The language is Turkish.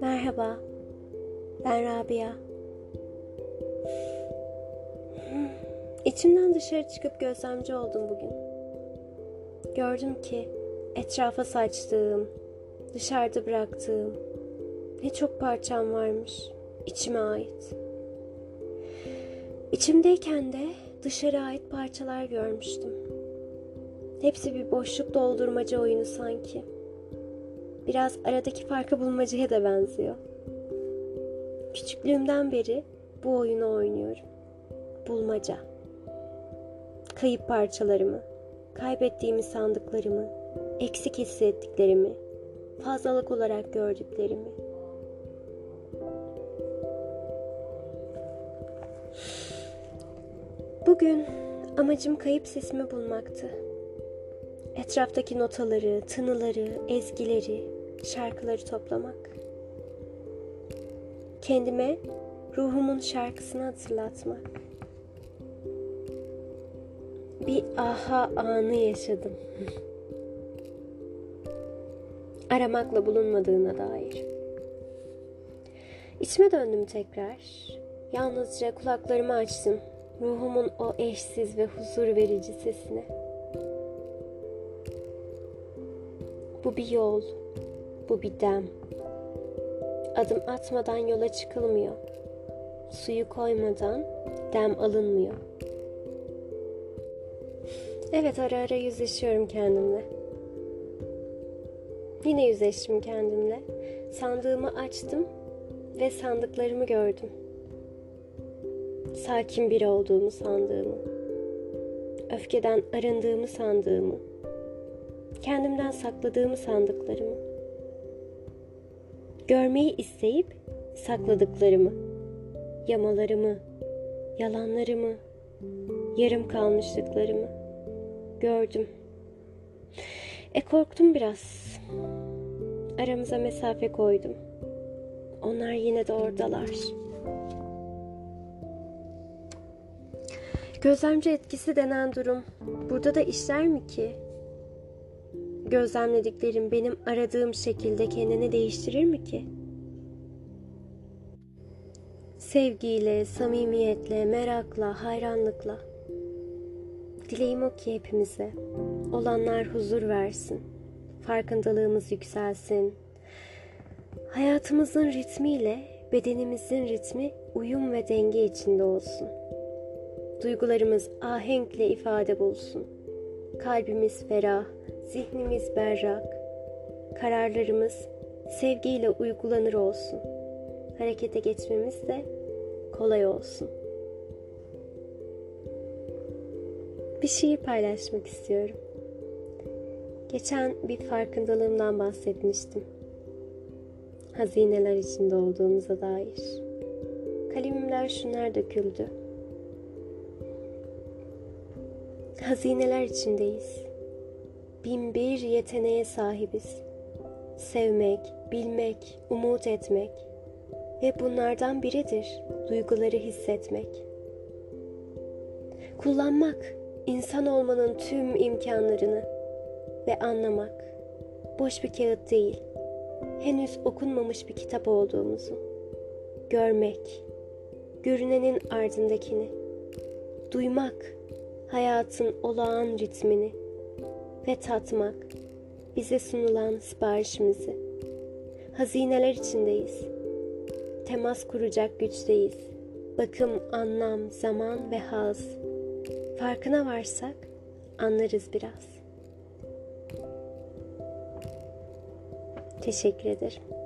Merhaba, ben Rabia. İçimden dışarı çıkıp gözlemci oldum bugün. Gördüm ki etrafa saçtığım, dışarıda bıraktığım ne çok parçam varmış içime ait. İçimdeyken de dışarı ait parçalar görmüştüm. Hepsi bir boşluk doldurmaca oyunu sanki. Biraz aradaki farkı bulmacaya da benziyor. Küçüklüğümden beri bu oyunu oynuyorum. Bulmaca. Kayıp parçalarımı, kaybettiğimi sandıklarımı, eksik hissettiklerimi, fazlalık olarak gördüklerimi. Bugün amacım kayıp sesimi bulmaktı. Etraftaki notaları, tınıları, ezgileri, şarkıları toplamak. Kendime ruhumun şarkısını hatırlatmak. Bir aha anı yaşadım. Aramakla bulunmadığına dair. İçime döndüm tekrar. Yalnızca kulaklarımı açtım. Ruhumun o eşsiz ve huzur verici sesine. Bu bir yol, bu bir dem. Adım atmadan yola çıkılmıyor. Suyu koymadan dem alınmıyor. Evet ara ara yüzleşiyorum kendimle. Yine yüzleştim kendimle. Sandığımı açtım ve sandıklarımı gördüm. Sakin biri olduğumu sandığımı, öfkeden arındığımı sandığımı, kendimden sakladığımı sandıklarımı, görmeyi isteyip sakladıklarımı, yamalarımı, yalanlarımı, yarım kalmışlıklarımı gördüm. E korktum biraz. Aramıza mesafe koydum. Onlar yine de oradalar. Gözlemci etkisi denen durum burada da işler mi ki? Gözlemlediklerim benim aradığım şekilde kendini değiştirir mi ki? Sevgiyle, samimiyetle, merakla, hayranlıkla. Dileğim o ki hepimize olanlar huzur versin. Farkındalığımız yükselsin. Hayatımızın ritmiyle bedenimizin ritmi uyum ve denge içinde olsun. Duygularımız ahenkle ifade bulsun. Kalbimiz ferah, zihnimiz berrak. Kararlarımız sevgiyle uygulanır olsun. Harekete geçmemiz de kolay olsun. Bir şiir paylaşmak istiyorum. Geçen bir farkındalığımdan bahsetmiştim. Hazineler içinde olduğumuza dair. Kalemimden şunlar döküldü. Hazineler içindeyiz. Bin bir yeteneğe sahibiz. Sevmek, bilmek, umut etmek ve bunlardan biridir duyguları hissetmek. Kullanmak, insan olmanın tüm imkanlarını ve anlamak. Boş bir kağıt değil, henüz okunmamış bir kitap olduğumuzu. Görmek, görünenin ardındakini. Duymak, hayatın olağan ritmini ve tatmak bize sunulan siparişimizi. Hazineler içindeyiz. Temas kuracak güçteyiz. Bakım, anlam, zaman ve haz. Farkına varsak anlarız biraz. Teşekkür ederim.